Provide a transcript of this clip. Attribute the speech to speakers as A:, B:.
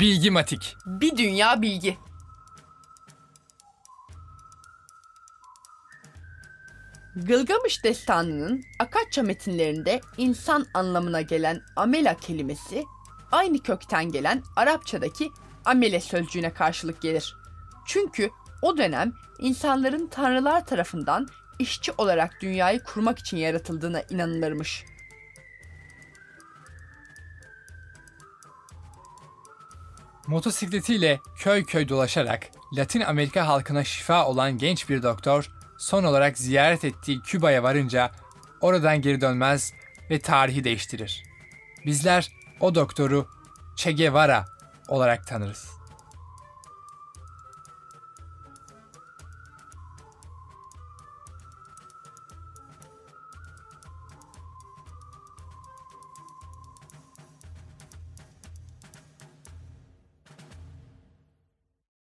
A: Bilgimatik.
B: Bir dünya bilgi. Gılgamış destanının Akatça metinlerinde insan anlamına gelen amela kelimesi aynı kökten gelen Arapçadaki amele sözcüğüne karşılık gelir. Çünkü o dönem insanların tanrılar tarafından işçi olarak dünyayı kurmak için yaratıldığına inanılırmış.
A: Motosikletiyle köy köy dolaşarak Latin Amerika halkına şifa olan genç bir doktor son olarak ziyaret ettiği Küba'ya varınca oradan geri dönmez ve tarihi değiştirir. Bizler o doktoru Che Guevara olarak tanırız.